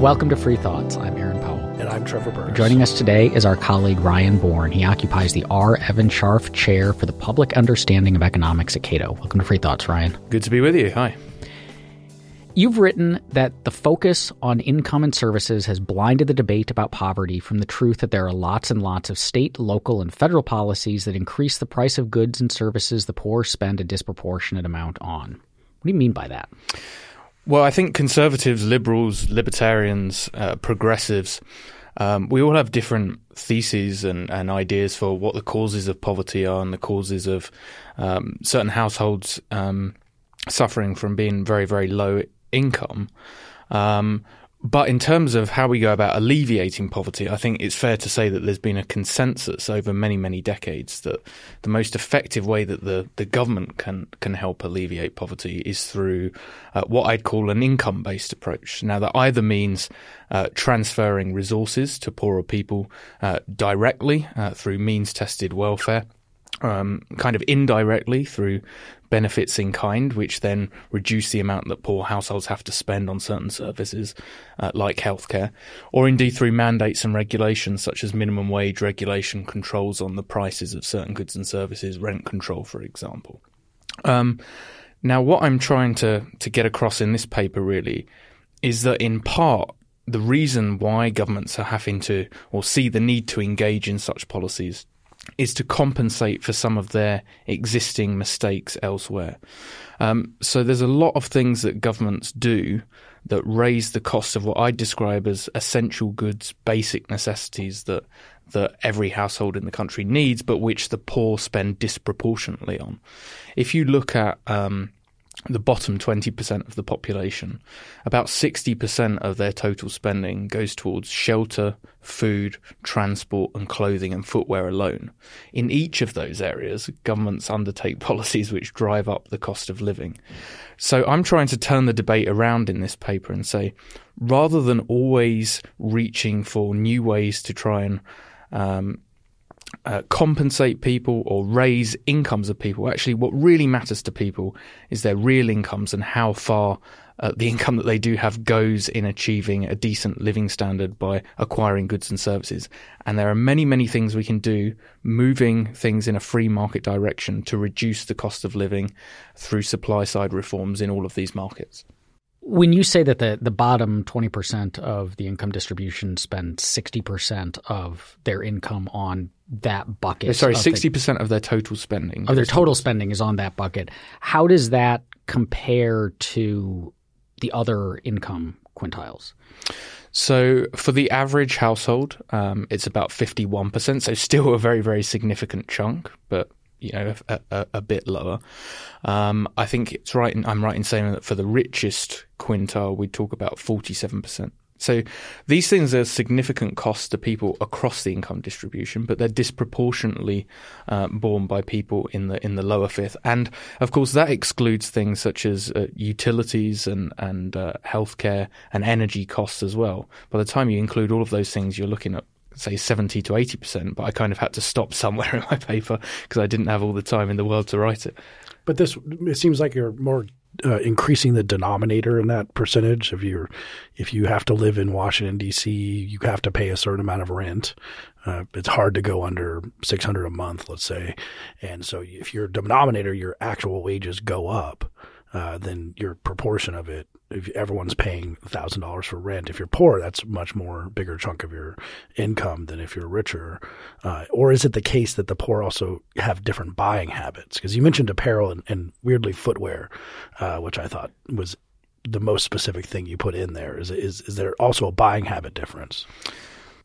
Welcome to Free Thoughts. I'm Aaron Powell. And I'm Trevor Burrus. Joining us today is our colleague Ryan Bourne. He occupies the R. Evan Scharf Chair for the Public Understanding of Economics at Cato. Welcome to Free Thoughts, Ryan. Good to be with you. Hi. You've written that the focus on income and services has blinded the debate about poverty from the truth that there are lots and lots of state, local, and federal policies that increase the price of goods and services the poor spend a disproportionate amount on. What do you mean by that? Well, I think conservatives, liberals, libertarians, uh, progressives, um, we all have different theses and, and, ideas for what the causes of poverty are and the causes of um, certain households um, suffering from being very, very low income. Um, but in terms of how we go about alleviating poverty, I think it's fair to say that there's been a consensus over many, many decades that the most effective way that the, the government can can help alleviate poverty is through uh, what I'd call an income based approach. Now, that either means uh, transferring resources to poorer people uh, directly uh, through means tested welfare. Um, kind of indirectly through benefits in kind, which then reduce the amount that poor households have to spend on certain services uh, like healthcare, or indeed through mandates and regulations such as minimum wage regulation, controls on the prices of certain goods and services, rent control, for example. Um, now, what I'm trying to, to get across in this paper really is that in part, the reason why governments are having to or see the need to engage in such policies is to compensate for some of their existing mistakes elsewhere. Um, so there's a lot of things that governments do that raise the cost of what I describe as essential goods, basic necessities that that every household in the country needs, but which the poor spend disproportionately on. If you look at um, the bottom 20% of the population, about 60% of their total spending goes towards shelter, food, transport, and clothing and footwear alone. In each of those areas, governments undertake policies which drive up the cost of living. So I'm trying to turn the debate around in this paper and say, rather than always reaching for new ways to try and um, uh, compensate people or raise incomes of people. Actually, what really matters to people is their real incomes and how far uh, the income that they do have goes in achieving a decent living standard by acquiring goods and services. And there are many, many things we can do moving things in a free market direction to reduce the cost of living through supply side reforms in all of these markets. When you say that the, the bottom 20% of the income distribution spend 60% of their income on that bucket. Sorry, sixty percent of their total spending. Of their total spending is on that bucket. How does that compare to the other income quintiles? So for the average household, um, it's about fifty-one percent. So still a very very significant chunk, but you know a, a, a bit lower. Um, I think it's right. In, I'm right in saying that for the richest quintile, we talk about forty-seven percent. So these things are significant costs to people across the income distribution, but they're disproportionately uh, borne by people in the in the lower fifth. And of course, that excludes things such as uh, utilities and and uh, healthcare and energy costs as well. By the time you include all of those things, you're looking at say 70 to 80%, but I kind of had to stop somewhere in my paper because I didn't have all the time in the world to write it. But this, it seems like you're more uh, increasing the denominator in that percentage. If you're, if you have to live in Washington D.C., you have to pay a certain amount of rent. Uh, it's hard to go under six hundred a month, let's say, and so if your denominator, your actual wages go up, uh, then your proportion of it if everyone's paying thousand dollars for rent, if you're poor, that's much more bigger chunk of your income than if you're richer. Uh, or is it the case that the poor also have different buying habits? Because you mentioned apparel and, and weirdly footwear, uh, which I thought was the most specific thing you put in there. Is is is there also a buying habit difference?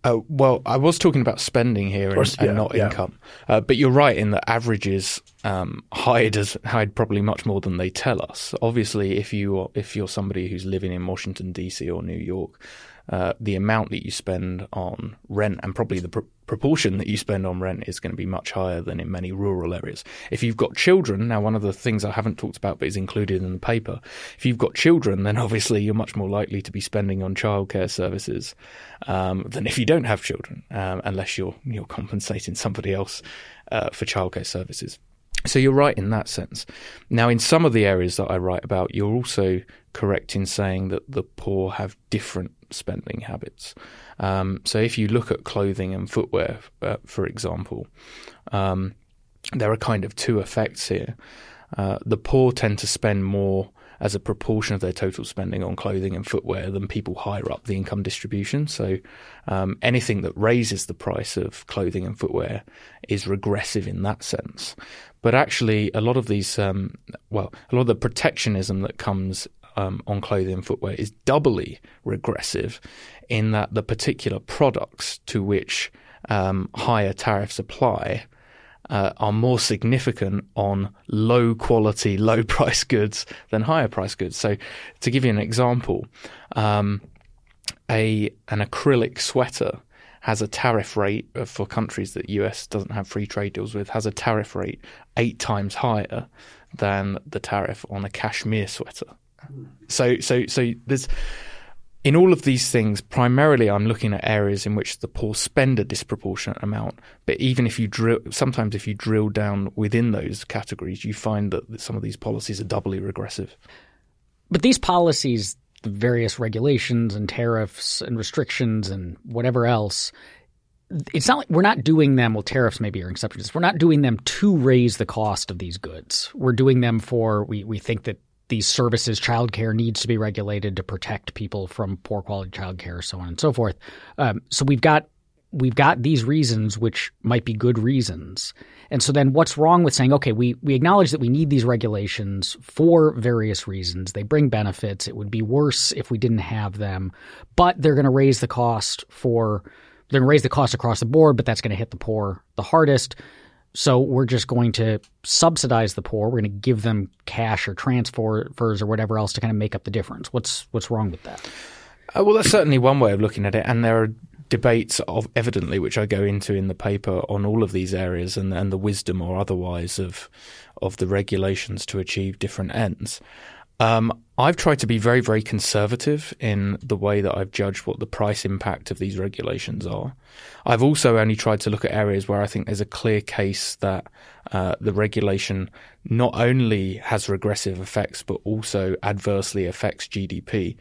Uh, well, I was talking about spending here and, yeah, and not yeah. income, uh, but you're right in that averages um, hide as hide probably much more than they tell us. Obviously, if you are, if you're somebody who's living in Washington D.C. or New York, uh, the amount that you spend on rent and probably the pr- proportion that you spend on rent is going to be much higher than in many rural areas. If you've got children, now one of the things I haven't talked about but is included in the paper, if you've got children, then obviously you're much more likely to be spending on childcare services um, than if you don't have children, um, unless you're you're compensating somebody else uh, for childcare services. So you're right in that sense. Now, in some of the areas that I write about, you're also correct in saying that the poor have different spending habits. Um, so if you look at clothing and footwear, uh, for example, um, there are kind of two effects here. Uh, the poor tend to spend more as a proportion of their total spending on clothing and footwear than people higher up the income distribution. So um, anything that raises the price of clothing and footwear is regressive in that sense. But actually, a lot of these, um, well, a lot of the protectionism that comes um, on clothing and footwear is doubly regressive in that the particular products to which um, higher tariffs apply uh, are more significant on low quality, low price goods than higher price goods. So, to give you an example, um, a an acrylic sweater has a tariff rate for countries that US doesn't have free trade deals with has a tariff rate eight times higher than the tariff on a cashmere sweater. So, so, so there's in all of these things, primarily I'm looking at areas in which the poor spend a disproportionate amount. But even if you drill, sometimes if you drill down within those categories, you find that some of these policies are doubly regressive. But these policies, the various regulations and tariffs and restrictions and whatever else, it's not like we're not doing them. Well, tariffs maybe are exceptions. We're not doing them to raise the cost of these goods. We're doing them for we we think that these services, childcare needs to be regulated to protect people from poor quality childcare, so on and so forth. Um, so we've got we've got these reasons which might be good reasons. And so then what's wrong with saying, okay, we, we acknowledge that we need these regulations for various reasons. They bring benefits. It would be worse if we didn't have them, but they're going to raise the cost for, they're going to raise the cost across the board, but that's going to hit the poor the hardest. So we're just going to subsidize the poor. We're going to give them cash or transfers or whatever else to kind of make up the difference. What's what's wrong with that? Uh, well, that's certainly one way of looking at it, and there are debates of evidently which I go into in the paper on all of these areas and and the wisdom or otherwise of of the regulations to achieve different ends. Um, I've tried to be very, very conservative in the way that I've judged what the price impact of these regulations are. I've also only tried to look at areas where I think there's a clear case that uh, the regulation not only has regressive effects but also adversely affects GDP,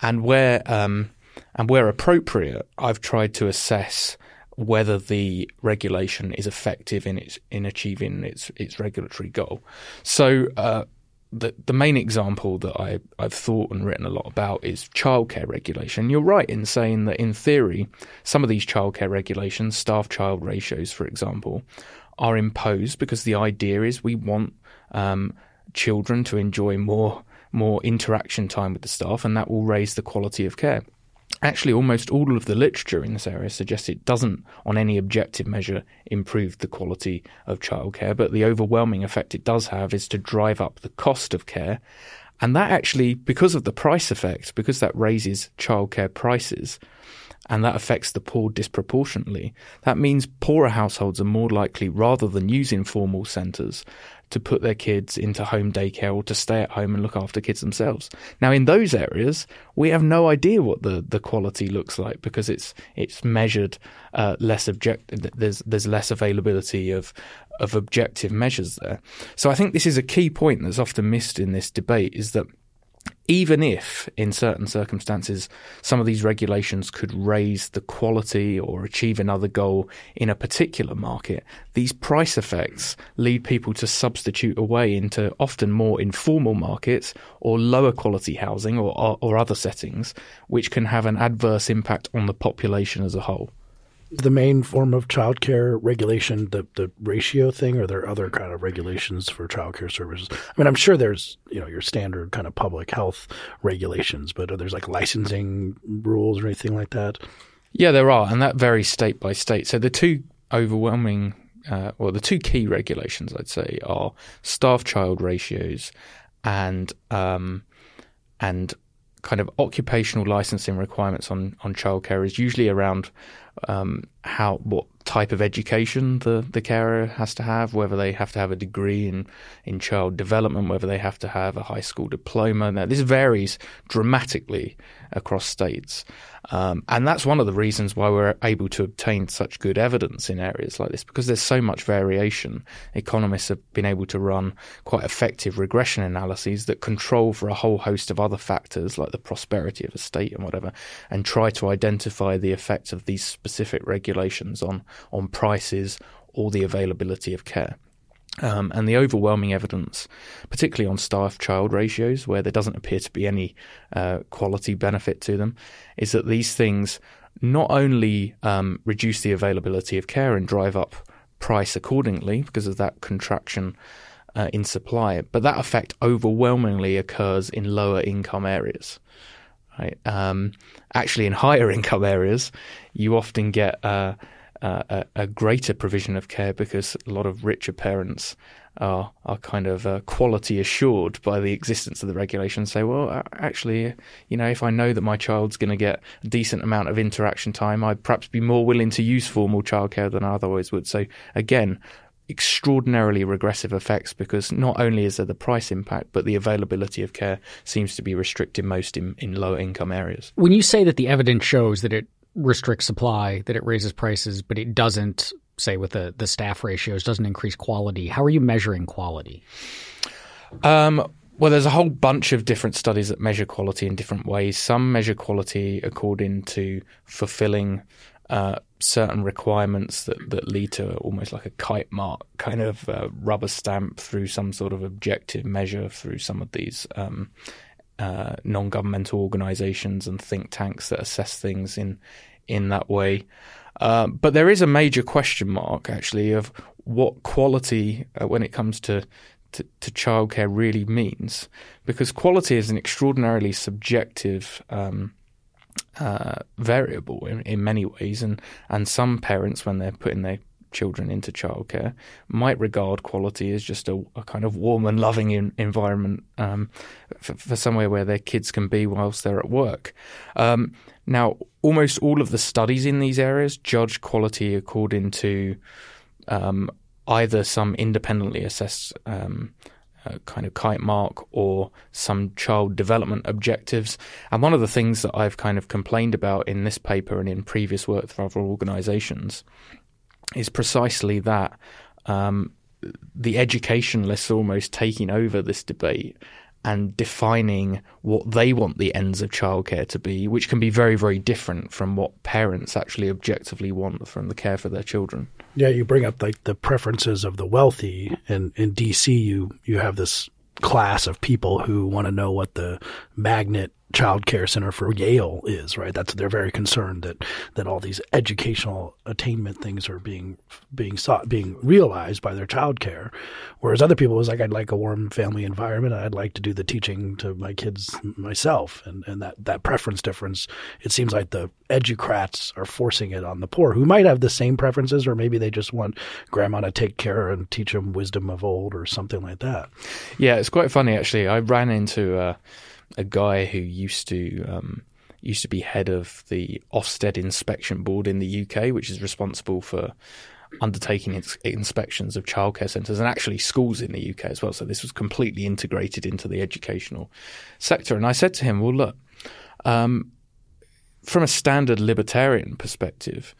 and where um, and where appropriate, I've tried to assess whether the regulation is effective in its in achieving its its regulatory goal. So. Uh, the the main example that I I've thought and written a lot about is childcare regulation. You're right in saying that in theory, some of these childcare regulations, staff child ratios, for example, are imposed because the idea is we want um, children to enjoy more more interaction time with the staff, and that will raise the quality of care actually almost all of the literature in this area suggests it doesn't, on any objective measure, improve the quality of childcare, but the overwhelming effect it does have is to drive up the cost of care. And that actually, because of the price effect, because that raises childcare prices, and that affects the poor disproportionately. That means poorer households are more likely, rather than use informal centres, to put their kids into home daycare or to stay at home and look after kids themselves. Now, in those areas, we have no idea what the, the quality looks like because it's it's measured uh, less object. There's there's less availability of of objective measures there. So I think this is a key point that's often missed in this debate is that even if, in certain circumstances, some of these regulations could raise the quality or achieve another goal in a particular market, these price effects lead people to substitute away into often more informal markets or lower quality housing or, or, or other settings, which can have an adverse impact on the population as a whole the main form of childcare regulation the the ratio thing, or are there other kind of regulations for childcare services? I mean, I'm sure there's you know your standard kind of public health regulations, but are there's like licensing rules or anything like that? Yeah, there are, and that varies state by state. So the two overwhelming, uh, well, the two key regulations I'd say are staff-child ratios and um, and kind of occupational licensing requirements on on childcare is usually around um, how what type of education the, the carer has to have, whether they have to have a degree in, in child development, whether they have to have a high school diploma. Now, this varies dramatically across states. Um, and that's one of the reasons why we're able to obtain such good evidence in areas like this, because there's so much variation. Economists have been able to run quite effective regression analyses that control for a whole host of other factors, like the prosperity of a state and whatever, and try to identify the effects of these specific regulations on, on prices or the availability of care. Um, and the overwhelming evidence, particularly on staff child ratios, where there doesn't appear to be any uh, quality benefit to them, is that these things not only um, reduce the availability of care and drive up price accordingly because of that contraction uh, in supply, but that effect overwhelmingly occurs in lower income areas. Right? Um, actually, in higher income areas, you often get uh, a, a, greater provision of care because a lot of richer parents are are kind of uh, quality assured by the existence of the regulation. Say, well, actually, you know, if I know that my child's going to get a decent amount of interaction time, I'd perhaps be more willing to use formal childcare than I otherwise would. So again. Extraordinarily regressive effects because not only is there the price impact, but the availability of care seems to be restricted most in, in lower income areas. When you say that the evidence shows that it restricts supply, that it raises prices, but it doesn't, say, with the, the staff ratios, doesn't increase quality. How are you measuring quality? Um, well, there's a whole bunch of different studies that measure quality in different ways. Some measure quality according to fulfilling uh, certain requirements that, that lead to almost like a kite mark kind of uh, rubber stamp through some sort of objective measure through some of these um, uh, non-governmental organisations and think tanks that assess things in in that way. Uh, but there is a major question mark actually of what quality uh, when it comes to, to, to childcare really means, because quality is an extraordinarily subjective. Um, uh, variable in, in many ways, and and some parents, when they're putting their children into childcare might regard quality as just a, a kind of warm and loving in, environment um, for, for, somewhere where their kids can be whilst they're at work. Um, now, almost all of the studies in these areas judge quality according to um, either some independently assessed um, uh, kind of kite mark or some child development objectives. And one of the things that I've kind of complained about in this paper and in previous work for other organisations is precisely that um, the educationalists almost taking over this debate and defining what they want the ends of childcare to be, which can be very, very different from what parents actually objectively want from the care for their children. Yeah, you bring up the preferences of the wealthy, and in DC, you you have this class of people who want to know what the magnet child care center for Yale is, right? That's they're very concerned that that all these educational attainment things are being being sought being realized by their child care. Whereas other people was like, I'd like a warm family environment. I'd like to do the teaching to my kids myself, and and that that preference difference. It seems like the educrats are forcing it on the poor, who might have the same preferences, or maybe they just want grandma to take care and teach them wisdom of old, or something like that. Yeah, it's quite funny actually. I ran into. Uh, a guy who used to um, used to be head of the Ofsted Inspection Board in the UK, which is responsible for undertaking inspections of childcare centres and actually schools in the UK as well. So this was completely integrated into the educational sector. And I said to him, "Well, look." Um, from a standard libertarian perspective,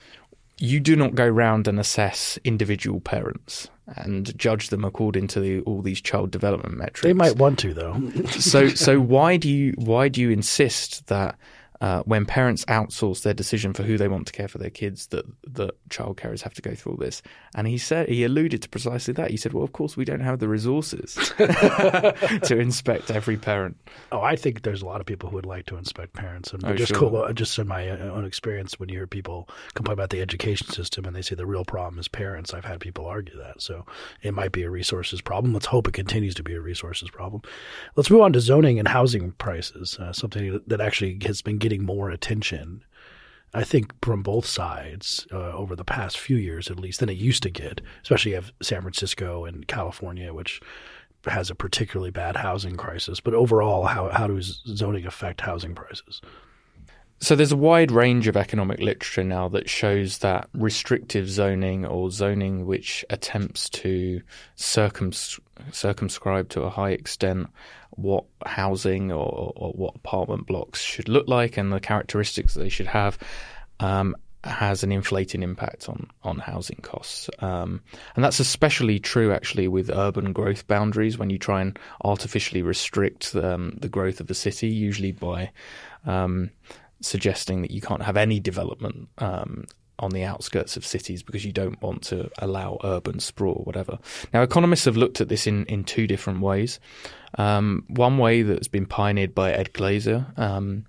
you do not go round and assess individual parents and judge them according to the, all these child development metrics. They might want to, though. so, so why do you why do you insist that uh, when parents outsource their decision for who they want to care for their kids, that that child carers have to go through all this. And he said he alluded to precisely that. He said, "Well, of course, we don't have the resources to inspect every parent." Oh, I think there's a lot of people who would like to inspect parents, and oh, just sure. cool. Just in my uh, own experience, when you hear people complain about the education system and they say the real problem is parents, I've had people argue that. So it might be a resources problem. Let's hope it continues to be a resources problem. Let's move on to zoning and housing prices, uh, something that actually has been getting getting more attention. I think from both sides uh, over the past few years, at least, than it used to get. Especially of San Francisco and California, which has a particularly bad housing crisis. But overall, how how does zoning affect housing prices? So there's a wide range of economic literature now that shows that restrictive zoning or zoning which attempts to circums- circumscribe to a high extent what housing or, or, what apartment blocks should look like and the characteristics they should have um, has an inflating impact on on housing costs, um, and that's especially true actually with urban growth boundaries. When you try and artificially restrict um, the growth of a city, usually by um, suggesting that you can't have any development um, on the outskirts of cities because you don't want to allow urban sprawl whatever. Now, economists have looked at this in, in two different ways. Um, one way that's been pioneered by Ed Glaeser um,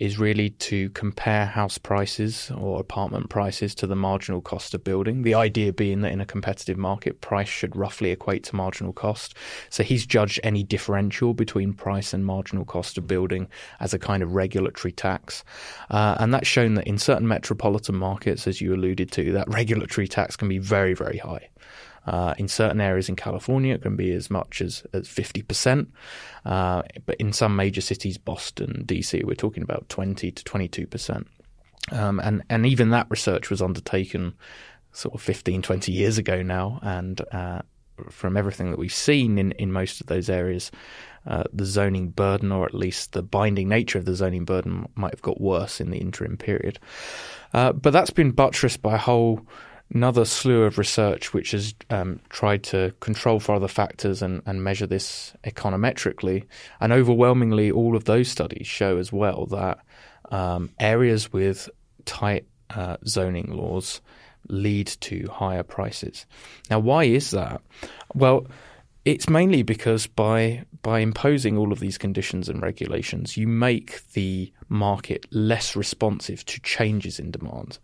is really to compare house prices or apartment prices to the marginal cost of building. The idea being that in a competitive market, price should roughly equate to marginal cost. So he's judged any differential between price and marginal cost of building as a kind of regulatory tax. Uh, and that's shown that in certain metropolitan markets, as you alluded to, that regulatory tax can be very, very high. Uh, in certain areas in California, it can be as much as, as 50%. Uh, but in some major cities, Boston, DC, we're talking about 20 to 22%. Um, and, and even that research was undertaken sort of 15, 20 years ago now. And uh, from everything that we've seen in, in most of those areas, uh, the zoning burden, or at least the binding nature of the zoning burden, might have got worse in the interim period. Uh, but that's been buttressed by a whole another slew of research which has um, tried to control for other factors and, and measure this econometrically. And overwhelmingly, all of those studies show as well that um, areas with tight uh, zoning laws lead to higher prices. Now, why is that? Well, it's mainly because by by imposing all of these conditions and regulations, you make the market less responsive to changes in demand.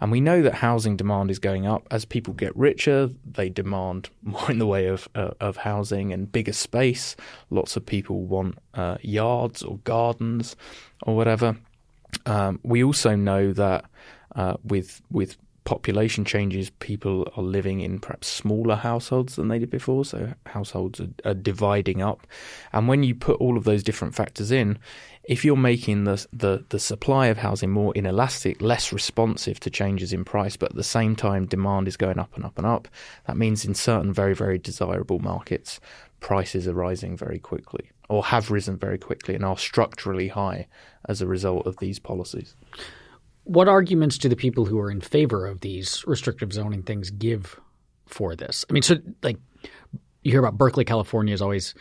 And we know that housing demand is going up as people get richer. They demand more in the way of uh, of housing and bigger space. Lots of people want uh, yards or gardens or whatever. Um, we also know that uh, with with population changes, people are living in perhaps smaller households than they did before. So households are, are, dividing up, and when you put all of those different factors in, if you're making the, the the supply of housing more inelastic, less responsive to changes in price, but at the same time demand is going up and up and up, that means in certain very very desirable markets, prices are rising very quickly or have risen very quickly and are structurally high as a result of these policies. What arguments do the people who are in favor of these restrictive zoning things give for this? I mean, so like you hear about Berkeley, California is always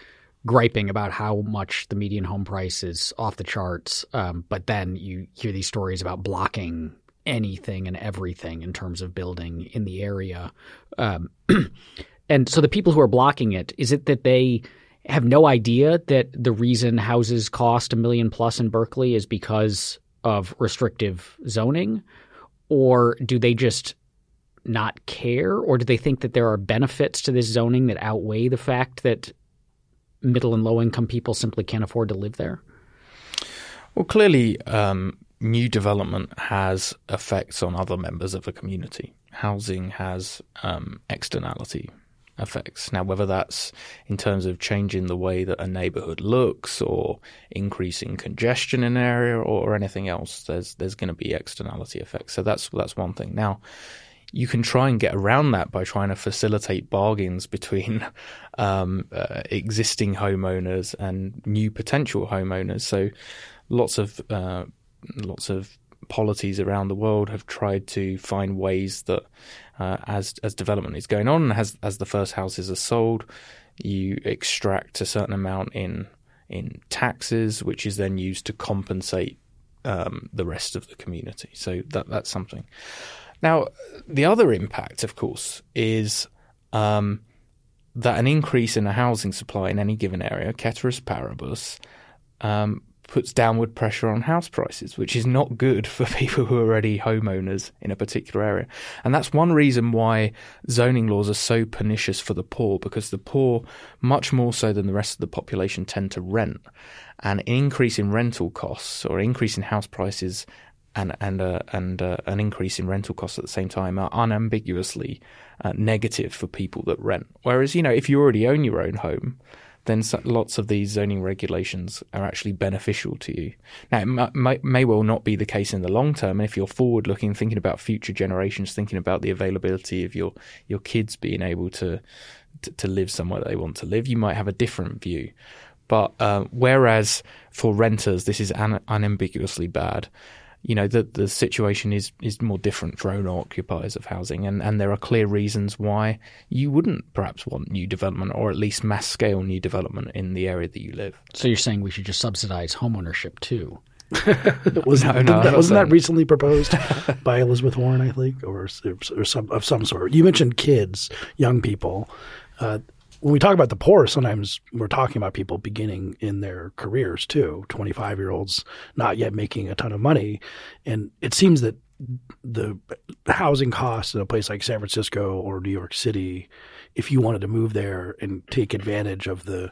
griping about how much the median home price is off the charts, um, but then you hear these stories about blocking anything and everything in terms of building in the area. Um, and so the people who are blocking it, is it that they have no idea that the reason houses cost a million plus in Berkeley is because of restrictive zoning? Or do they just not care? Or do they think that there are benefits to this zoning that outweigh the fact that middle and low income people simply can't afford to live there? Well, clearly, um, new development has effects on other members of a community. Housing has um, externality effects. Now, whether that's in terms of changing the way that a neighborhood looks or increasing congestion in an area or, anything else, there's there's going to be externality effects. So that's that's one thing. Now, you can try and get around that by trying to facilitate bargains between um, uh, existing homeowners and new potential homeowners. So, lots of uh, lots of polities around the world have tried to find ways that uh, as as development is going on, as as the first houses are sold, you extract a certain amount in in taxes, which is then used to compensate um, the rest of the community. So that that's something. Now, the other impact, of course, is um, that an increase in the housing supply in any given area, ceteris paribus, um, puts downward pressure on house prices, which is not good for people who are already homeowners in a particular area. And that's one reason why zoning laws are so pernicious for the poor, because the poor, much more so than the rest of the population, tend to rent. And an increase in rental costs or increase in house prices and and uh, and uh, an increase in rental costs at the same time are unambiguously uh, negative for people that rent. Whereas you know if you already own your own home, then lots of these zoning regulations are actually beneficial to you. Now, it may, may well not be the case in the long term. And if you're forward looking, thinking about future generations, thinking about the availability of your your kids being able to to, to live somewhere they want to live, you might have a different view. But uh, whereas for renters, this is un- unambiguously bad you know the the situation is is more different for owner occupiers of housing, and and there are clear reasons why you wouldn't perhaps want new development or at least mass scale new development in the area that you live. So you're saying we should just subsidize homeownership too? was, no, no, that, wasn't that recently proposed by Elizabeth Warren, I think, or, or some of some sort? You mentioned kids, young people. Uh, when we talk about the poor, sometimes we're talking about people beginning in their careers too, 25 year olds not yet making a ton of money. And it seems that the housing costs in a place like San Francisco or New York City, if you wanted to move there and take advantage of the,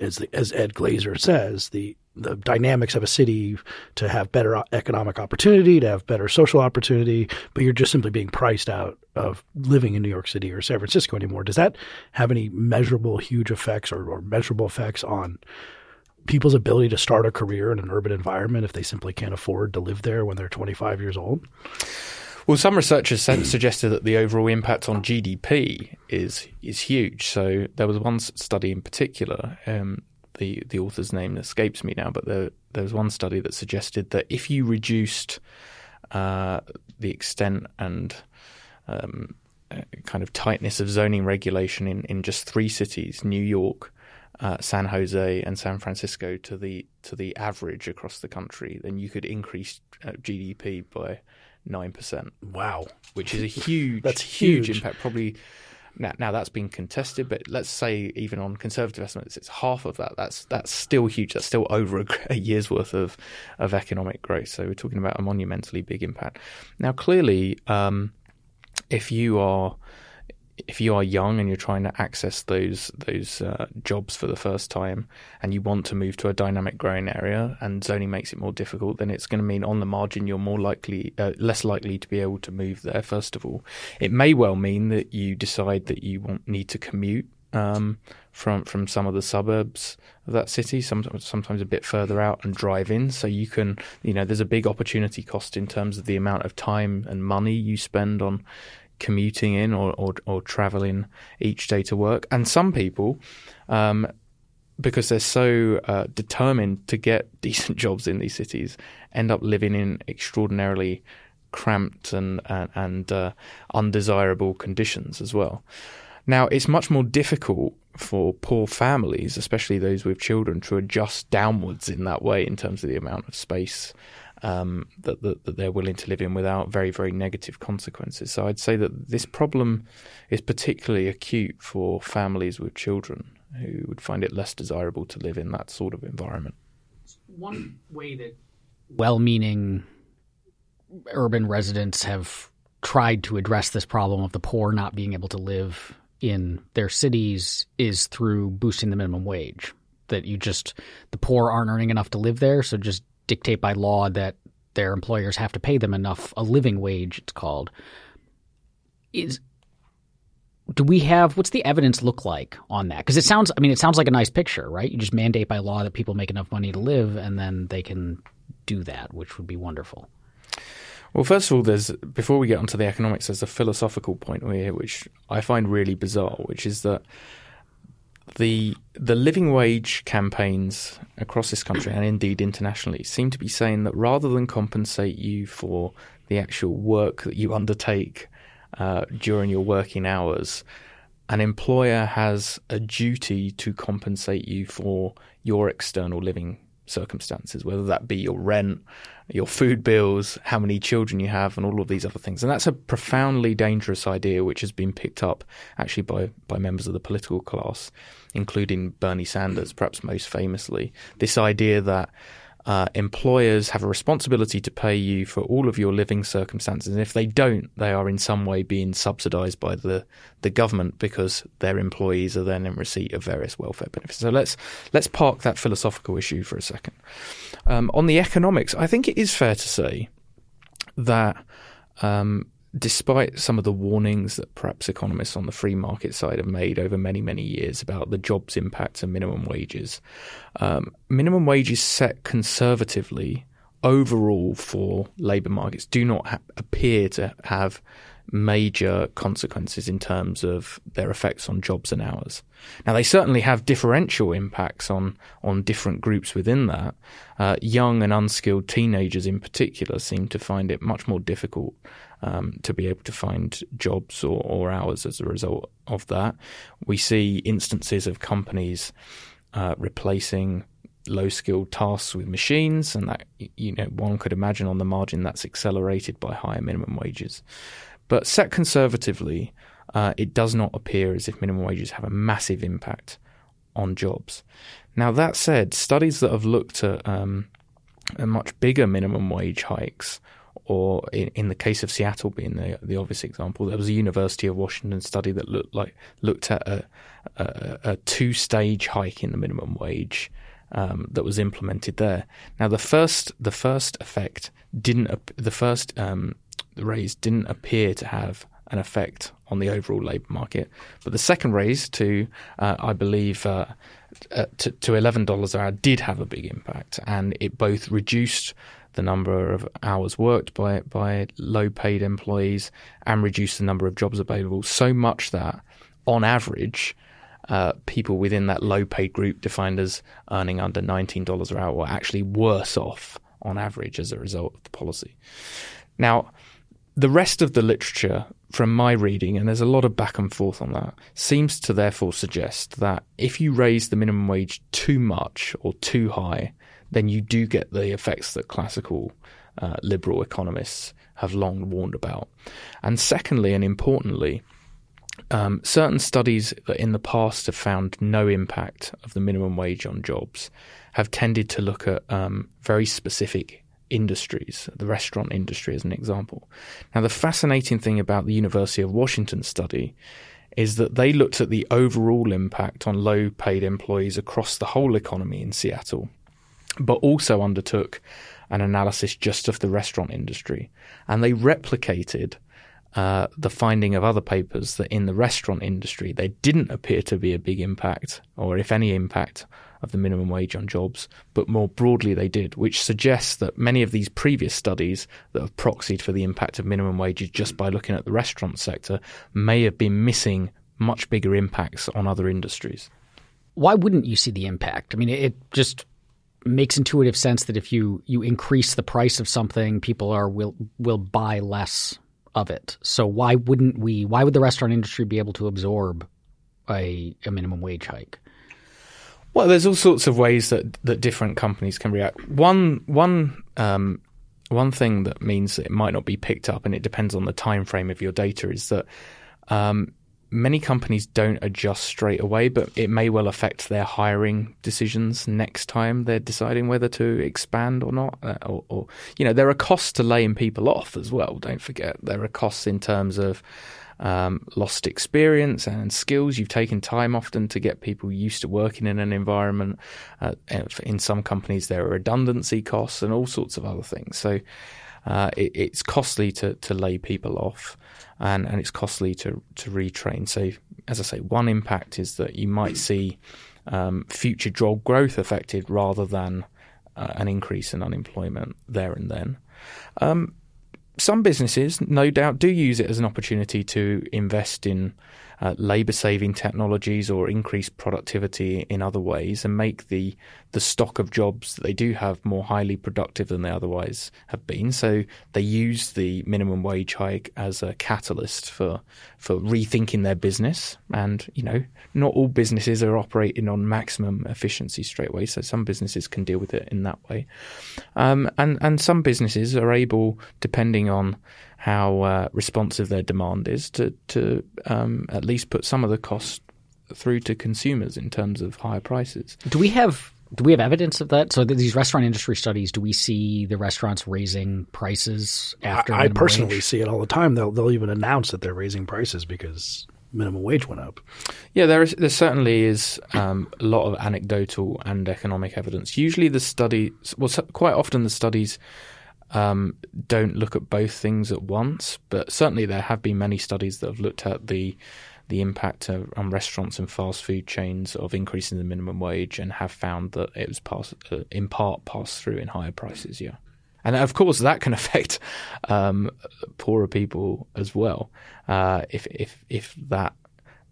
as, the, as Ed Glaeser says, the the dynamics of a city to have better economic opportunity, to have better social opportunity, but you're just simply being priced out of living in New York City or San Francisco anymore. Does that have any measurable, huge effects or, or measurable effects on people's ability to start a career in an urban environment if they simply can't afford to live there when they're 25 years old? Well, some researchers suggested that the overall impact on GDP is is huge. So there was one study in particular um, the the author's name escapes me now, but there there was one study that suggested that if you reduced uh, the extent and um, uh, kind of tightness of zoning regulation in, in just three cities, New York, uh, San Jose, and San Francisco, to the to the average across the country, then you could increase uh, GDP by nine percent. Wow, which is a huge, that's huge, huge impact. Probably now, now that's been contested, but let's say even on conservative estimates, it's half of that. That's that's still huge. That's still over a, a year's worth of of economic growth. So we're talking about a monumentally big impact. Now, clearly, um, if you are if you are young and you're trying to access those those uh, jobs for the first time and you want to move to a dynamic growing area and zoning makes it more difficult then it's going to mean on the margin you're more likely uh, less likely to be able to move there first of all it may well mean that you decide that you want need to commute um, from from some of the suburbs of that city, sometimes sometimes a bit further out, and drive in. So you can, you know, there's a big opportunity cost in terms of the amount of time and money you spend on commuting in or, or, or traveling each day to work. And some people, um, because they're so uh, determined to get decent jobs in these cities, end up living in extraordinarily cramped and and, and uh, undesirable conditions as well. Now, it's much more difficult for poor families, especially those with children, to adjust downwards in that way in terms of the amount of space um, that, that, that they're willing to live in without very very negative consequences. So I'd say that this problem is particularly acute for families with children who would find it less desirable to live in that sort of environment. One way that well-meaning urban residents have tried to address this problem of the poor not being able to live in their cities is through boosting the minimum wage. That you just the poor aren't earning enough to live there, so just dictate by law that their employers have to pay them enough a living wage it's called. Is do we have what's the evidence look like on that? Because it sounds i mean it sounds like a nice picture right? You just mandate by law that people make enough money to live and then they can do that which would be wonderful. Well, first of all, there's before we get onto the economics, there's a philosophical point here which I find really bizarre, which is that the the living wage campaigns across this country and indeed internationally seem to be saying that rather than compensate you for the actual work that you undertake uh, during your working hours, an employer has a duty to compensate you for your external living circumstances, whether that be your rent, your food bills, how many children you have, and all of these other things. And that's a profoundly dangerous idea, which has been picked up actually by, by members of the political class, including Bernie Sanders, perhaps most famously. This idea that uh, employers have a responsibility to pay you for all of your living circumstances, and if they don't, they are in some way being subsidised by the the government because their employees are then in receipt of various welfare benefits. So let's let's park that philosophical issue for a second. Um, on the economics, I think it is fair to say that um, despite some of the warnings that perhaps economists on the free market side have made over many, many years about the jobs impact of minimum wages, um, minimum wages set conservatively overall for labour markets do not ha- appear to have major consequences in terms of their effects on jobs and hours. Now, they certainly have differential impacts on, on different groups within that. Uh, young and unskilled teenagers, in particular, seem to find it much more difficult um, to be able to find jobs or, or, hours as a result of that. We see instances of companies uh, replacing low skilled tasks with machines, and that you know one could imagine on the margin that's accelerated by higher minimum wages. But set conservatively, uh, it does not appear as if minimum wages have a massive impact on jobs. Now that said, studies that have looked at um, much bigger minimum wage hikes or in, in, the case of Seattle being the the obvious example, there was a University of Washington study that looked like looked at a, a, a two stage hike in the minimum wage um, that was implemented there. Now, the first the first effect didn't the first um, raise didn't appear to have an effect on the overall labour market, but the second raise to uh, I believe. Uh, uh, to, to eleven dollars an hour did have a big impact, and it both reduced the number of hours worked by by low paid employees and reduced the number of jobs available so much that on average uh, people within that low paid group defined as earning under $19 an hour were actually worse off on average as a result of the policy. Now, the rest of the literature, from my reading, and there's a lot of back and forth on that, seems to therefore suggest that if you raise the minimum wage too much or too high, then you do get the effects that classical uh, liberal economists have long warned about. And secondly, and importantly, um, certain studies that in the past have found no impact of the minimum wage on jobs have tended to look at um, very specific industries, the restaurant industry as an example. Now, the fascinating thing about the University of Washington study is that they looked at the overall impact on low paid employees across the whole economy in Seattle, but also undertook an analysis just of the restaurant industry. And they replicated uh, the finding of other papers that in the restaurant industry there didn't appear to be a big impact, or if any impact, of the minimum wage on jobs, but more broadly they did, which suggests that many of these previous studies that have proxied for the impact of minimum wages just by looking at the restaurant sector may have been missing much bigger impacts on other industries. Why wouldn't you see the impact? I mean, it just makes intuitive sense that if you you increase the price of something, people are will will buy less of it. So why wouldn't we? Why would the restaurant industry be able to absorb a, a minimum wage hike? Well, there's all sorts of ways that, that different companies can react. One one um, one thing that means that it might not be picked up, and it depends on the time frame of your data, is that um, many companies don't adjust straight away, but it may well affect their hiring decisions next time they're deciding whether to expand or not. Uh, or, or, you know, there are costs to laying people off as well. Don't forget there are costs in terms of um, lost experience and skills. You've taken time often to get people used to working in an environment. Uh, in some companies, there are redundancy costs and all sorts of other things. So uh, it, it's costly to, to lay people off and, and it's costly to, to retrain. So, as I say, one impact is that you might see um, future job growth affected rather than uh, an increase in unemployment there and then. Um, some businesses, no doubt, do use it as an opportunity to invest in uh, labor saving technologies or increase productivity in other ways and make the the stock of jobs that they do have more highly productive than they otherwise have been. So they use the minimum wage hike as a catalyst for for rethinking their business. And you know, not all businesses are operating on maximum efficiency straight away. So some businesses can deal with it in that way, um, and and some businesses are able, depending on how uh, responsive their demand is to to um, at least put some of the cost through to consumers in terms of higher prices. Do we have do we have evidence of that? So these restaurant industry studies, do we see the restaurants raising prices after? I, I personally wage? see it all the time. They'll they'll even announce that they're raising prices because minimum wage went up. Yeah, there is there certainly is um, a lot of anecdotal and economic evidence. Usually, the study, well, quite often the studies um, don't look at both things at once. But certainly, there have been many studies that have looked at the the impact of, on restaurants and fast food chains of increasing the minimum wage and have found that it was pass, uh, in part passed through in higher prices. Yeah. And of course, that can affect um, poorer people as well. Uh, if if if that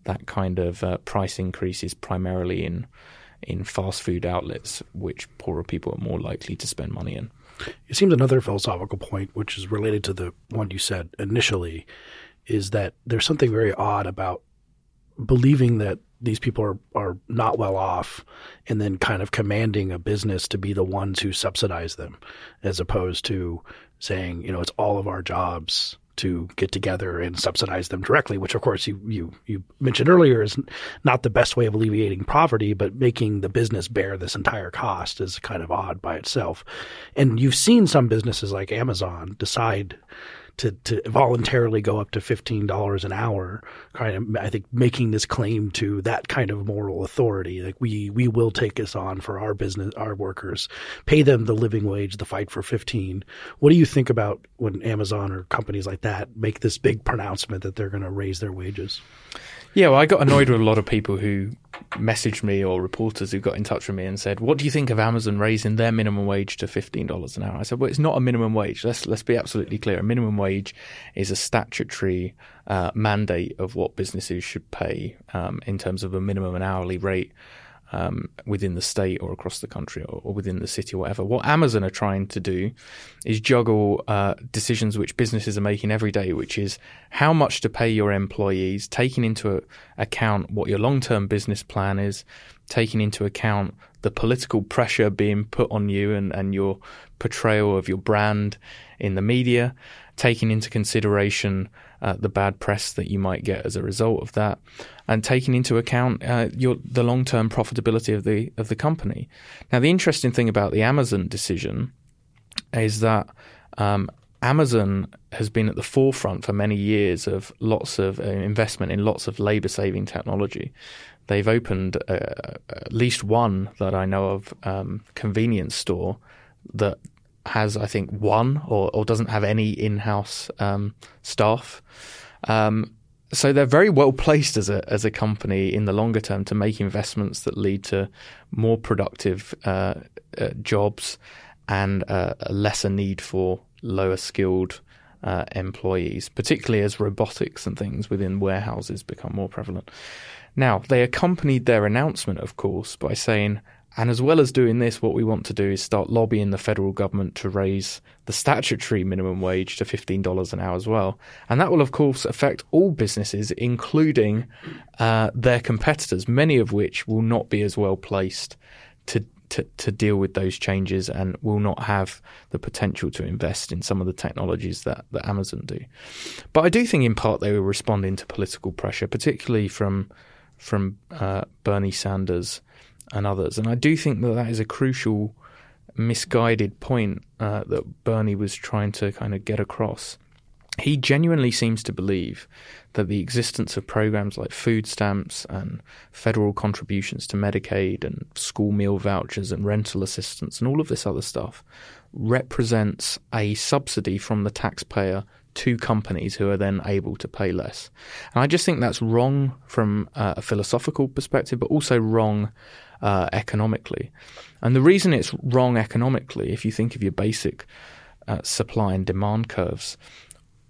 that kind of uh, price increase is primarily in in fast food outlets, which poorer people are more likely to spend money in. It seems another philosophical point, which is related to the one you said initially, is that there's something very odd about believing that these people are, are not well off and then kind of commanding a business to be the ones who subsidize them as opposed to saying, you know, it's all of our jobs to get together and subsidize them directly, which of course you, you, you mentioned earlier is not the best way of alleviating poverty, but making the business bear this entire cost is kind of odd by itself. And you've seen some businesses like Amazon decide to, to voluntarily go up to $15 an hour, kind of, I think, making this claim to that kind of moral authority. Like we, we will take this on for our business, our workers, pay them the living wage, the fight for 15. What do you think about when Amazon or companies like that make this big pronouncement that they're going to raise their wages? Yeah, well, I got annoyed with a lot of people who messaged me or reporters who got in touch with me and said, "What do you think of Amazon raising their minimum wage to fifteen dollars an hour?" I said, "Well, it's not a minimum wage. Let's let's be absolutely clear. A minimum wage is a statutory uh, mandate of what businesses should pay um, in terms of a minimum and hourly rate um, within the state or across the country or, or, within the city or whatever. What Amazon are trying to do is juggle uh, decisions which businesses are making every day, which is how much to pay your employees, taking into account what your long term business plan is, taking into account the political pressure being put on you and, and your portrayal of your brand in the media, taking into consideration uh, the bad press that you might get as a result of that, and taking into account uh, your, the long term profitability of the of the company. Now, the interesting thing about the Amazon decision is that um, Amazon has been at the forefront for many years of lots of uh, investment in lots of labor saving technology. They've opened uh, at least one that I know of um, convenience store that has, I think, one or, or doesn't have any in house um, staff. Um, so they're very well placed as a as a company in the longer term to make investments that lead to more productive uh, uh, jobs and uh, a lesser need for lower skilled uh, employees, particularly as robotics and things within warehouses become more prevalent. Now, they accompanied their announcement, of course, by saying, and as well as doing this, what we want to do is start lobbying the federal government to raise the statutory minimum wage to $15 an hour as well. And that will, of course, affect all businesses, including uh, their competitors, many of which will not be as well placed to, to, to deal with those changes and will not have the potential to invest in some of the technologies that, that Amazon do. But I do think, in part, they were responding to political pressure, particularly from, from uh, Bernie Sanders and others. And I do think that that is a crucial, misguided point uh, that Bernie was trying to kind of get across. He genuinely seems to believe that the existence of programs like food stamps and federal contributions to Medicaid and school meal vouchers and rental assistance and all of this other stuff represents a subsidy from the taxpayer to companies who are then able to pay less. And I just think that's wrong from uh, a philosophical perspective, but also wrong uh, economically. And the reason it's wrong economically, if you think of your basic uh, supply and demand curves,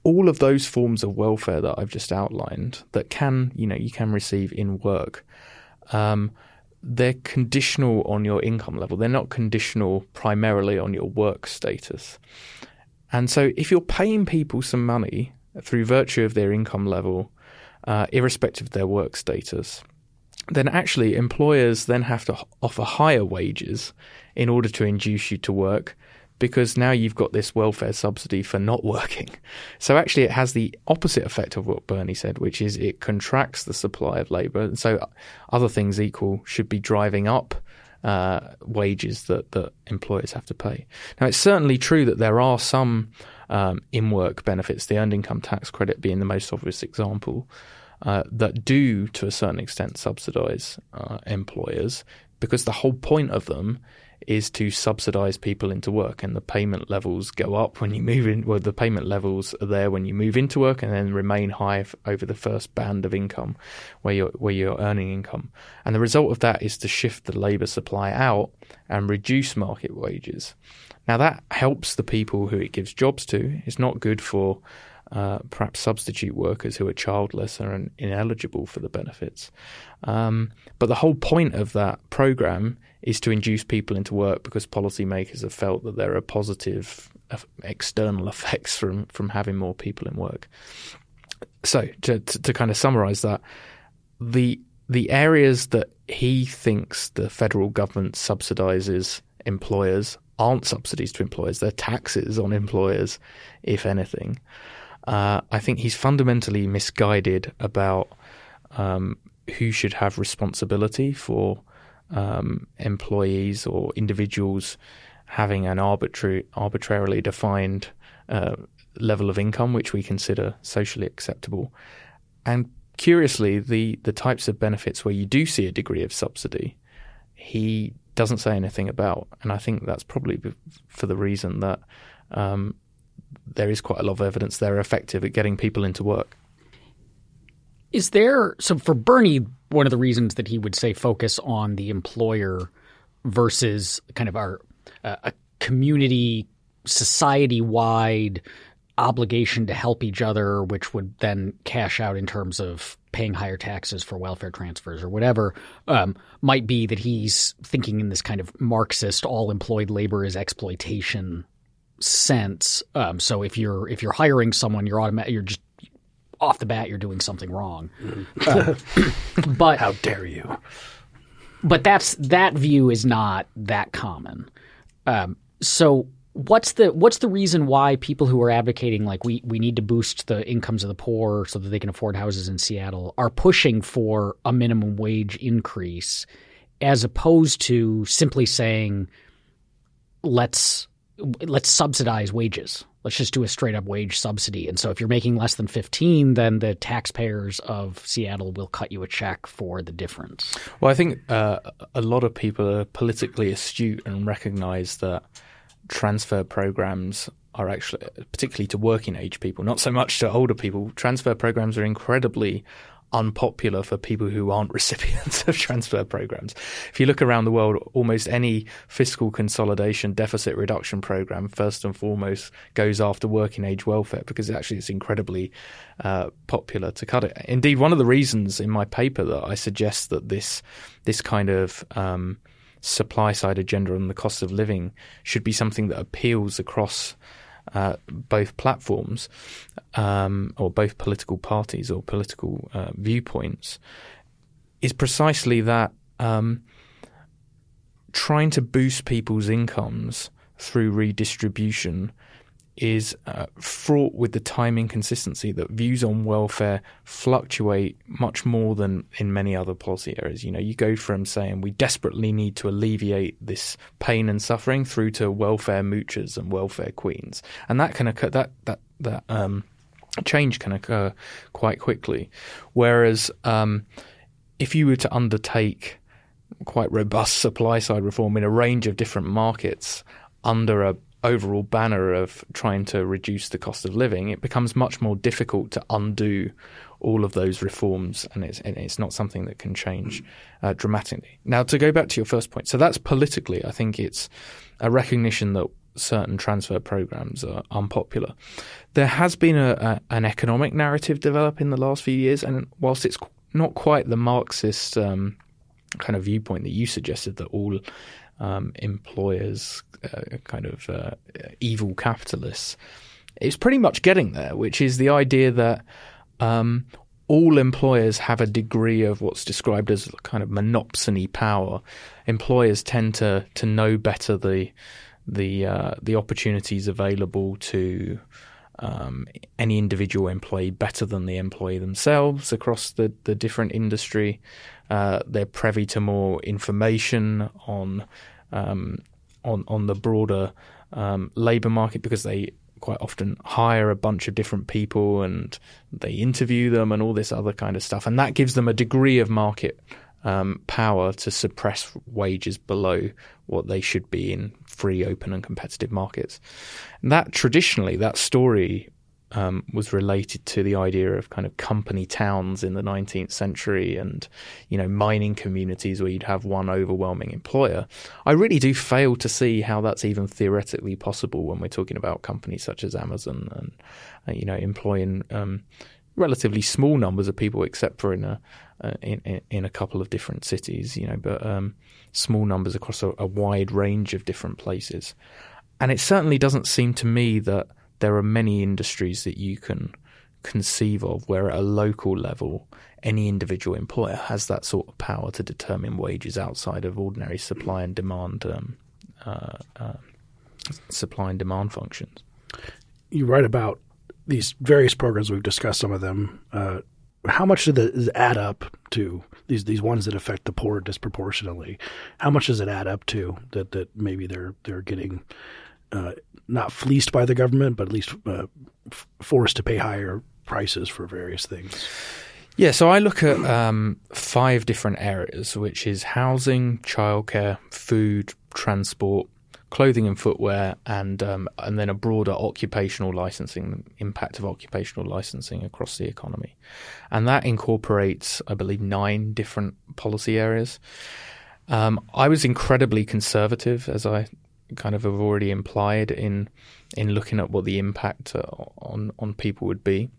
all of those forms of welfare that I've just outlined that can, you know, you can receive in work, um, they're conditional on your income level. They're not conditional primarily on your work status. And so if you're paying people some money through virtue of their income level, uh, irrespective of their work status, then actually employers then have to offer higher wages in order to induce you to work because now you've got this welfare subsidy for not working. So actually, it has the opposite effect of what Bernie said, which is it contracts the supply of labour. And so other things equal should be driving up uh, wages that, that employers have to pay. Now, it's certainly true that there are some um, in work benefits, the earned income tax credit being the most obvious example uh, that do, to a certain extent, subsidize uh, employers because the whole point of them is to subsidize people into work, and the payment levels go up when you move in. Well, the payment levels are there when you move into work, and then remain high f- over the first band of income, where you're where you're earning income. And the result of that is to shift the labour supply out and reduce market wages. Now that helps the people who it gives jobs to. It's not good for uh, perhaps substitute workers who are childless and ineligible for the benefits. Um, but the whole point of that program is to induce people into work because policymakers have felt that there are positive external effects from from having more people in work. So to, to, to kind of summarize that, the the areas that he thinks the federal government subsidizes employers aren't subsidies to employers; they're taxes on employers, if anything. Uh, I think he's fundamentally misguided about um, who should have responsibility for um, employees or individuals having an arbitrary, arbitrarily defined uh, level of income, which we consider socially acceptable. And curiously, the the types of benefits where you do see a degree of subsidy, he doesn't say anything about, and I think that's probably for the reason that um, there is quite a lot of evidence they're effective at getting people into work. Is there so for Bernie? One of the reasons that he would say focus on the employer versus kind of our uh, a community, society wide obligation to help each other, which would then cash out in terms of paying higher taxes for welfare transfers or whatever, um, might be that he's thinking in this kind of Marxist all employed labor is exploitation sense. Um, so if you're if you're hiring someone, you're automatic. You're just off the bat, you're doing something wrong. Uh, but how dare you? But that's that view is not that common. Um, so what's the what's the reason why people who are advocating like we we need to boost the incomes of the poor so that they can afford houses in Seattle are pushing for a minimum wage increase as opposed to simply saying let's let's subsidize wages. Let's just do a straight up wage subsidy. And so if you're making less than 15, then the taxpayers of Seattle will cut you a check for the difference. Well, I think uh, a lot of people are politically astute and recognize that transfer programs are actually, particularly to working age people, not so much to older people, transfer programs are incredibly unpopular for people who aren't recipients of transfer programs. If you look around the world, almost any fiscal consolidation deficit reduction program, first and foremost, goes after working age welfare because actually it's incredibly uh, popular to cut it. Indeed, one of the reasons in my paper that I suggest that this this kind of um, supply side agenda on the cost of living should be something that appeals across uh, both platforms um, or both political parties or political uh, viewpoints is precisely that um, trying to boost people's incomes through redistribution is uh, fraught with the time inconsistency that views on welfare fluctuate much more than in many other policy areas. You know, you go from saying we desperately need to alleviate this pain and suffering through to welfare moochers and welfare queens, and that can occur. That that that um, change can occur quite quickly. Whereas um, if you were to undertake quite robust supply side reform in a range of different markets under a overall banner of trying to reduce the cost of living, it becomes much more difficult to undo all of those reforms, and it's and it's not something that can change uh, dramatically. Now, to go back to your first point, so that's politically, I think it's a recognition that certain transfer programs are unpopular. There has been a, a, an economic narrative develop in the last few years, and whilst it's not quite the Marxist um, kind of viewpoint that you suggested that all um, employers, uh, kind of uh, evil capitalists, it's pretty much getting there, which is the idea that um, all employers have a degree of what's described as kind of monopsony power. Employers tend to to know better the the uh, the opportunities available to um, any individual employee better than the employee themselves across the, the different industry. Uh, they're privy to more information on um, on on the broader um, labour market because they quite often hire a bunch of different people and they interview them and all this other kind of stuff, and that gives them a degree of market um, power to suppress wages below what they should be in free, open, and competitive markets. And that traditionally, that story um, was related to the idea of kind of company towns in the 19th century and you know mining communities where you'd have one overwhelming employer. I really do fail to see how that's even theoretically possible when we're talking about companies such as Amazon and uh, you know employing um, relatively small numbers of people, except for in a uh, in, in a couple of different cities, you know, but um, small numbers across a, a wide range of different places. And it certainly doesn't seem to me that there are many industries that you can conceive of where at a local level any individual employer has that sort of power to determine wages outside of ordinary supply and demand um, uh, uh, supply and demand functions. You write about these various programs we've discussed some of them. Uh, how much does it add up to these these ones that affect the poor disproportionately? How much does it add up to that that maybe they're they're getting uh, not fleeced by the government, but at least uh, f- forced to pay higher prices for various things? Yeah, so I look at um, five different areas, which is housing, childcare, food, transport, clothing and footwear, and um, and then a broader occupational licensing impact of occupational licensing across the economy, and that incorporates, I believe, nine different policy areas. Um, I was incredibly conservative, as I kind of have already implied in in looking at what the impact uh, on on people would be,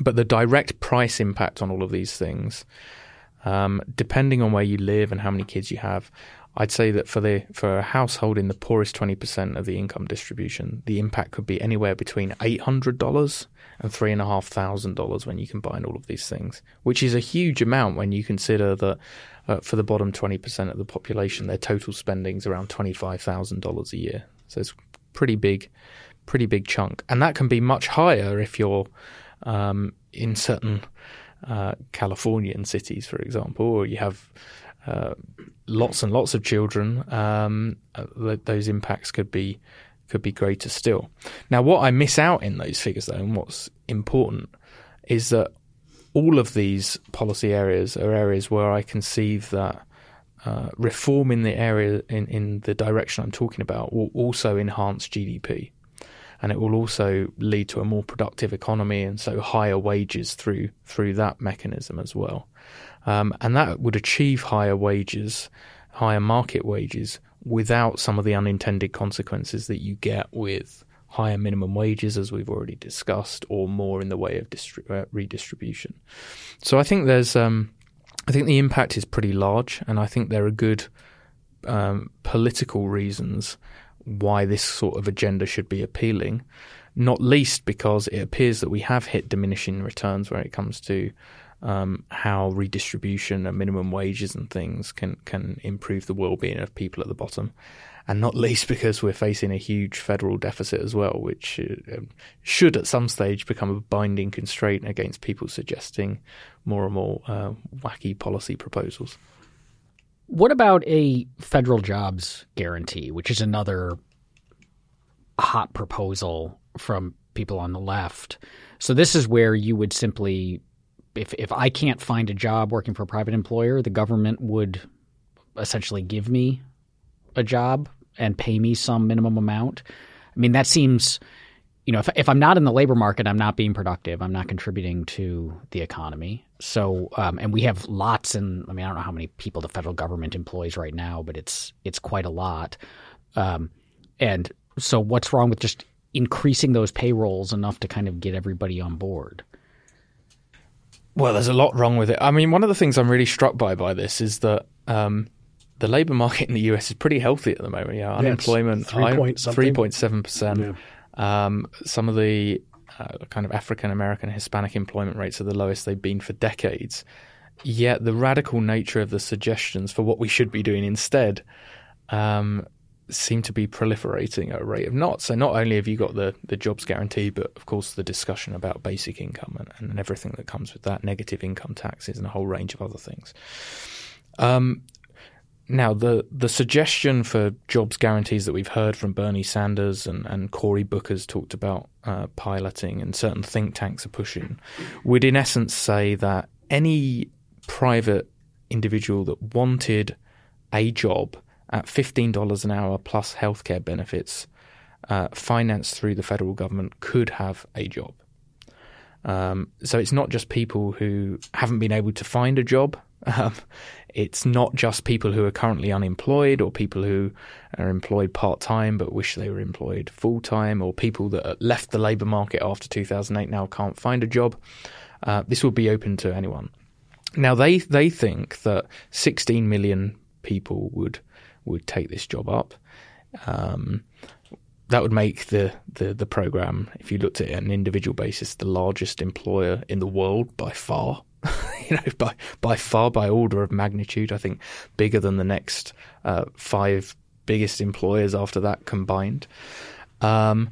but the direct price impact on all of these things. Um, depending on where you live and how many kids you have, I'd say that for the for a household in the poorest twenty percent of the income distribution, the impact could be anywhere between eight hundred dollars and three and a half thousand dollars when you combine all of these things, which is a huge amount when you consider that uh, for the bottom twenty percent of the population, their total spending is around twenty five thousand dollars a year. So it's pretty big, pretty big chunk, and that can be much higher if you're um, in certain uh, Californian cities, for example, or you have uh, lots and lots of children, um, uh, those impacts could be could be greater still. Now, what I miss out in those figures, though, and what's important, is that all of these policy areas are areas where I conceive that uh, reform in the area in, in the direction I'm talking about will also enhance GDP. And it will also lead to a more productive economy and so higher wages through through that mechanism as well. Um, and that would achieve higher wages, higher market wages, without some of the unintended consequences that you get with higher minimum wages, as we've already discussed, or more in the way of uh, redistribution. So I think there's, um, I think the impact is pretty large, and I think there are good um, political reasons why this sort of agenda should be appealing. Not least because it appears that we have hit diminishing returns when it comes to um, how redistribution and minimum wages and things can can improve the well-being of people at the bottom, and not least because we're facing a huge federal deficit as well, which uh, should at some stage become a binding constraint against people suggesting more and more uh, wacky policy proposals. What about a federal jobs guarantee, which is another hot proposal from people on the left? So this is where you would simply if if I can't find a job working for a private employer, the government would essentially give me a job and pay me some minimum amount. I mean, that seems, you know, if if I'm not in the labor market, I'm not being productive. I'm not contributing to the economy. So, um, and we have lots, and I mean, I don't know how many people the federal government employs right now, but it's it's quite a lot. Um, and so, what's wrong with just increasing those payrolls enough to kind of get everybody on board? Well, there's a lot wrong with it. I mean, one of the things I'm really struck by by this is that um, the labour market in the US is pretty healthy at the moment. Yeah, unemployment three point seven percent. Um, some of the uh, kind of African American Hispanic employment rates are the lowest they've been for decades. Yet the radical nature of the suggestions for what we should be doing instead um, seem to be proliferating at a rate of knots. So not only have you got the, the jobs guarantee, but of course the discussion about basic income and, and everything that comes with that, negative income taxes and a whole range of other things. Um, now, the the suggestion for jobs guarantees that we've heard from Bernie Sanders and, and Cory Booker's talked about uh, piloting and certain think tanks are pushing would, in essence, say that any private individual that wanted a job at $15 an hour plus healthcare benefits, uh, financed through the federal government, could have a job. Um, so it's not just people who haven't been able to find a job. Um, it's not just people who are currently unemployed or people who are employed part time but wish they were employed full time or people that left the labour market after 2008 now can't find a job. Uh, this will be open to anyone. Now they they think that 16 million people would would take this job up. Um, that would make the, the, the program, if you looked at it on an individual basis, the largest employer in the world by far. you know, by by far, by order of magnitude, I think bigger than the next uh, five biggest employers after that combined. Um,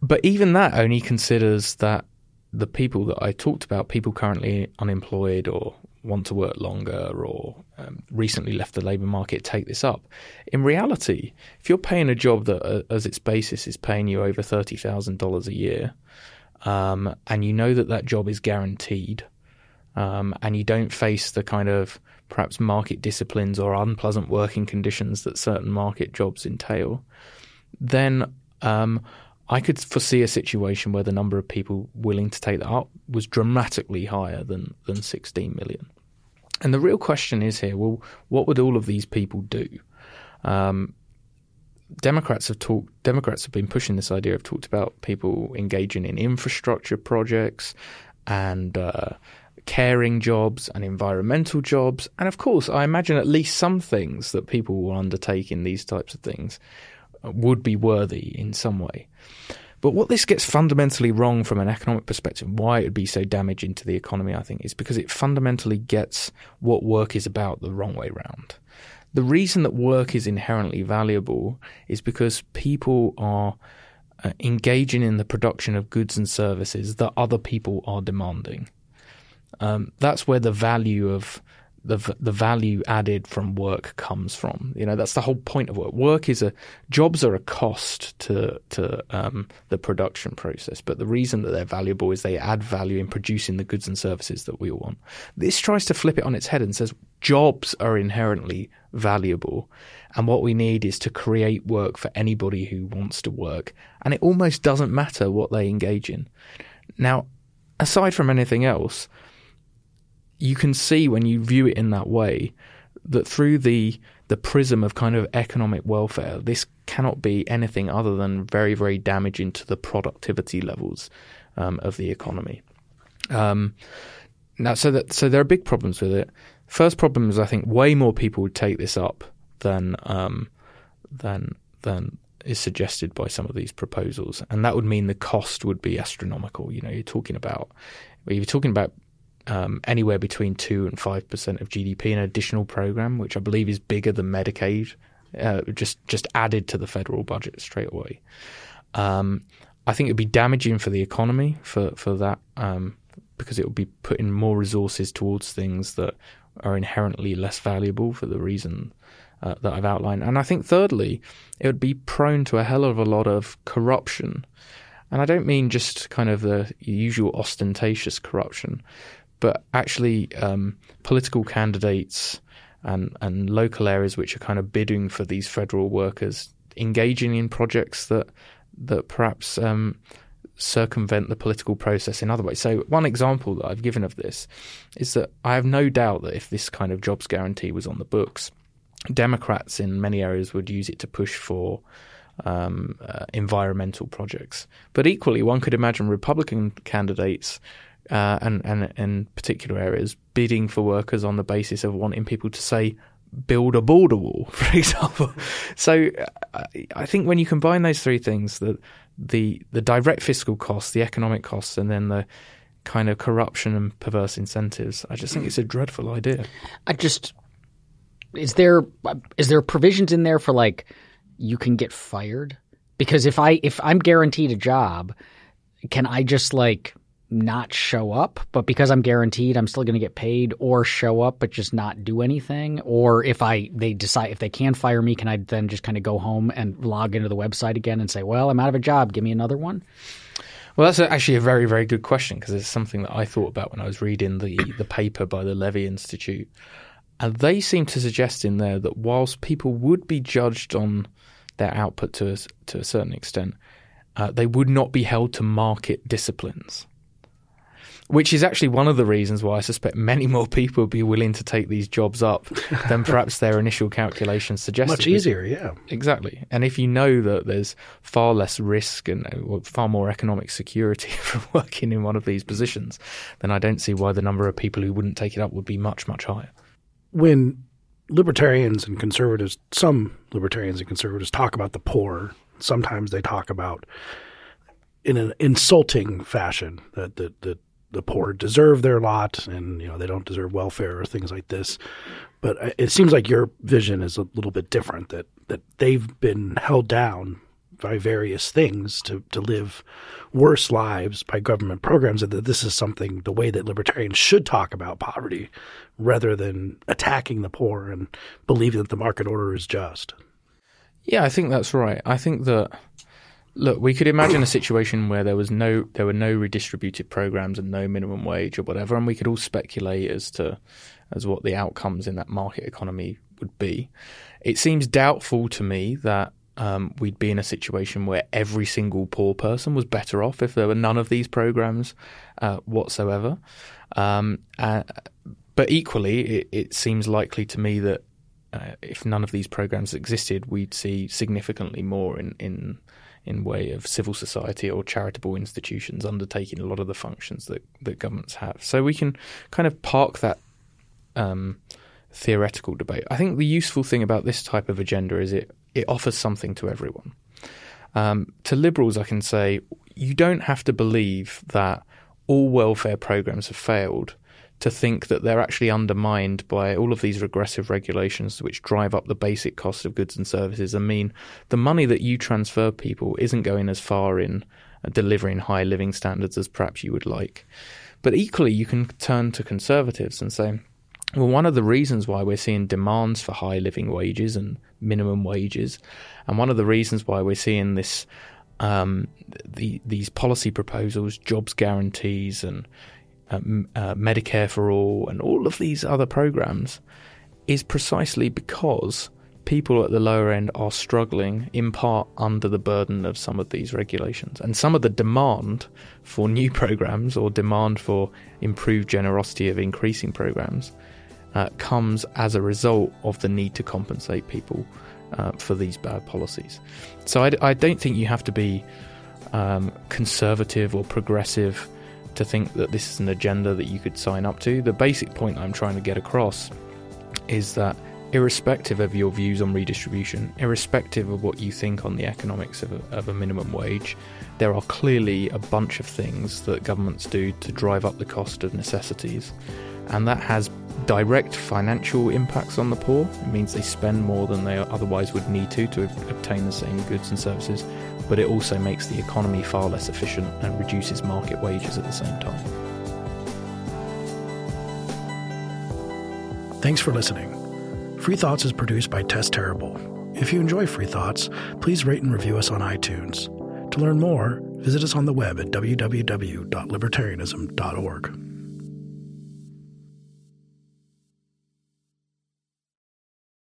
but even that only considers that the people that I talked about, people currently unemployed or want to work longer or um, recently left the labour market take this up. In reality, if you're paying a job that, uh, as its basis, is paying you over thirty thousand dollars a year, um, and you know that that job is guaranteed, um, and you don't face the kind of perhaps market disciplines or unpleasant working conditions that certain market jobs entail, then um, I could foresee a situation where the number of people willing to take that up was dramatically higher than, than 16 million. And the real question is here well, what would all of these people do? Um, Democrats have talked. Democrats have been pushing this idea. Have talked about people engaging in infrastructure projects and uh, caring jobs and environmental jobs, and of course, I imagine at least some things that people will undertake in these types of things would be worthy in some way. But what this gets fundamentally wrong from an economic perspective, why it would be so damaging to the economy, I think, is because it fundamentally gets what work is about the wrong way round. The reason that work is inherently valuable is because people are uh, engaging in the production of goods and services that other people are demanding. Um, that's where the value of the the value added from work comes from. You know, that's the whole point of work. Work is a jobs are a cost to to um, the production process, but the reason that they're valuable is they add value in producing the goods and services that we all want. This tries to flip it on its head and says jobs are inherently valuable, and what we need is to create work for anybody who wants to work, and it almost doesn't matter what they engage in. Now, aside from anything else you can see when you view it in that way that through the the prism of kind of economic welfare, this cannot be anything other than very, very damaging to the productivity levels um, of the economy. Um, now, so that so there are big problems with it. First problem is I think way more people would take this up than um, than than is suggested by some of these proposals, and that would mean the cost would be astronomical. You know, you're talking about you're talking about um, anywhere between two and five percent of GDP an additional program, which I believe is bigger than Medicaid, uh, just just added to the federal budget straight away. Um, I think it would be damaging for the economy for for that um, because it would be putting more resources towards things that are inherently less valuable for the reason uh, that I've outlined. And I think thirdly, it would be prone to a hell of a lot of corruption. And I don't mean just kind of the usual ostentatious corruption, but actually um, political candidates and and local areas which are kind of bidding for these federal workers engaging in projects that that perhaps um, circumvent the political process in other ways. So one example that I've given of this is that I have no doubt that if this kind of jobs guarantee was on the books, Democrats in many areas would use it to push for um, uh, environmental projects. But equally, one could imagine Republican candidates uh, and, and in particular areas bidding for workers on the basis of wanting people to say build a border wall, for example. so uh, I think when you combine those three things, the the the direct fiscal costs, the economic costs, and then the kind of corruption and perverse incentives, I just think it's a dreadful idea. I just is there is there provisions in there for like you can get fired because if I if I'm guaranteed a job, can I just like not show up, but because I'm guaranteed I'm still going to get paid or show up but just not do anything or if I they decide if they can fire me can I then just kind of go home and log into the website again and say, "Well, I'm out of a job, give me another one?" Well, that's actually a very, very good question because it's something that I thought about when I was reading the, the paper by the Levy Institute. And they seem to suggest in there that whilst people would be judged on their output to a, to a certain extent, uh, they would not be held to market disciplines which is actually one of the reasons why I suspect many more people would be willing to take these jobs up than perhaps their initial calculations suggested. Much easier, yeah. Exactly. And if you know that there's far less risk and uh, far more economic security from working in one of these positions, then I don't see why the number of people who wouldn't take it up would be much, much higher. When libertarians and conservatives, some libertarians and conservatives talk about the poor, sometimes they talk about in an insulting fashion that, that, that the poor deserve their lot and you know they don't deserve welfare or things like this. But it seems like your vision is a little bit different that that they've been held down by various things to to live worse lives by government programs and that this is something the way that libertarians should talk about poverty rather than attacking the poor and believing that the market order is just. Yeah i think that's right. I think that Look, we could imagine a situation where there was no there were no redistributed programs and no minimum wage or whatever, and we could all speculate as to as what the outcomes in that market economy would be. It seems doubtful to me that um, we'd be in a situation where every single poor person was better off if there were none of these programs uh, whatsoever. Um, uh, but equally, it, it, seems likely to me that uh, if none of these programs existed, we'd see significantly more in, in in way of civil society or charitable institutions undertaking a lot of the functions that, that governments have. So we can kind of park that um, theoretical debate. I think the useful thing about this type of agenda is it, it offers something to everyone. Um, to liberals, I can say you don't have to believe that all welfare programs have failed to think that they're actually undermined by all of these regressive regulations which drive up the basic cost of goods and services and mean the money that you transfer people isn't going as far in delivering high living standards as perhaps you would like. But equally, you can turn to conservatives and say, well, one of the reasons why we're seeing demands for high living wages and minimum wages, and one of the reasons why we're seeing this um, the, these policy proposals, jobs guarantees, and uh, uh, Medicare for All, and all of these other programs is precisely because people at the lower end are struggling in part under the burden of some of these regulations. And some of the demand for new programs or demand for improved generosity of increasing programs uh, comes as a result of the need to compensate people uh, for these bad policies. So I, I, don't think you have to be um, conservative or progressive to think that this is an agenda that you could sign up to. The basic point I'm trying to get across is that irrespective of your views on redistribution, irrespective of what you think on the economics of a, of a, minimum wage, there are clearly a bunch of things that governments do to drive up the cost of necessities. And that has direct financial impacts on the poor. It means they spend more than they otherwise would need to to obtain the same goods and services but it also makes the economy far less efficient and reduces market wages at the same time. Thanks for listening. Free Thoughts is produced by Tess Terrible. If you enjoy Free Thoughts, please rate and review us on iTunes. To learn more, visit us on the web at www.libertarianism.org.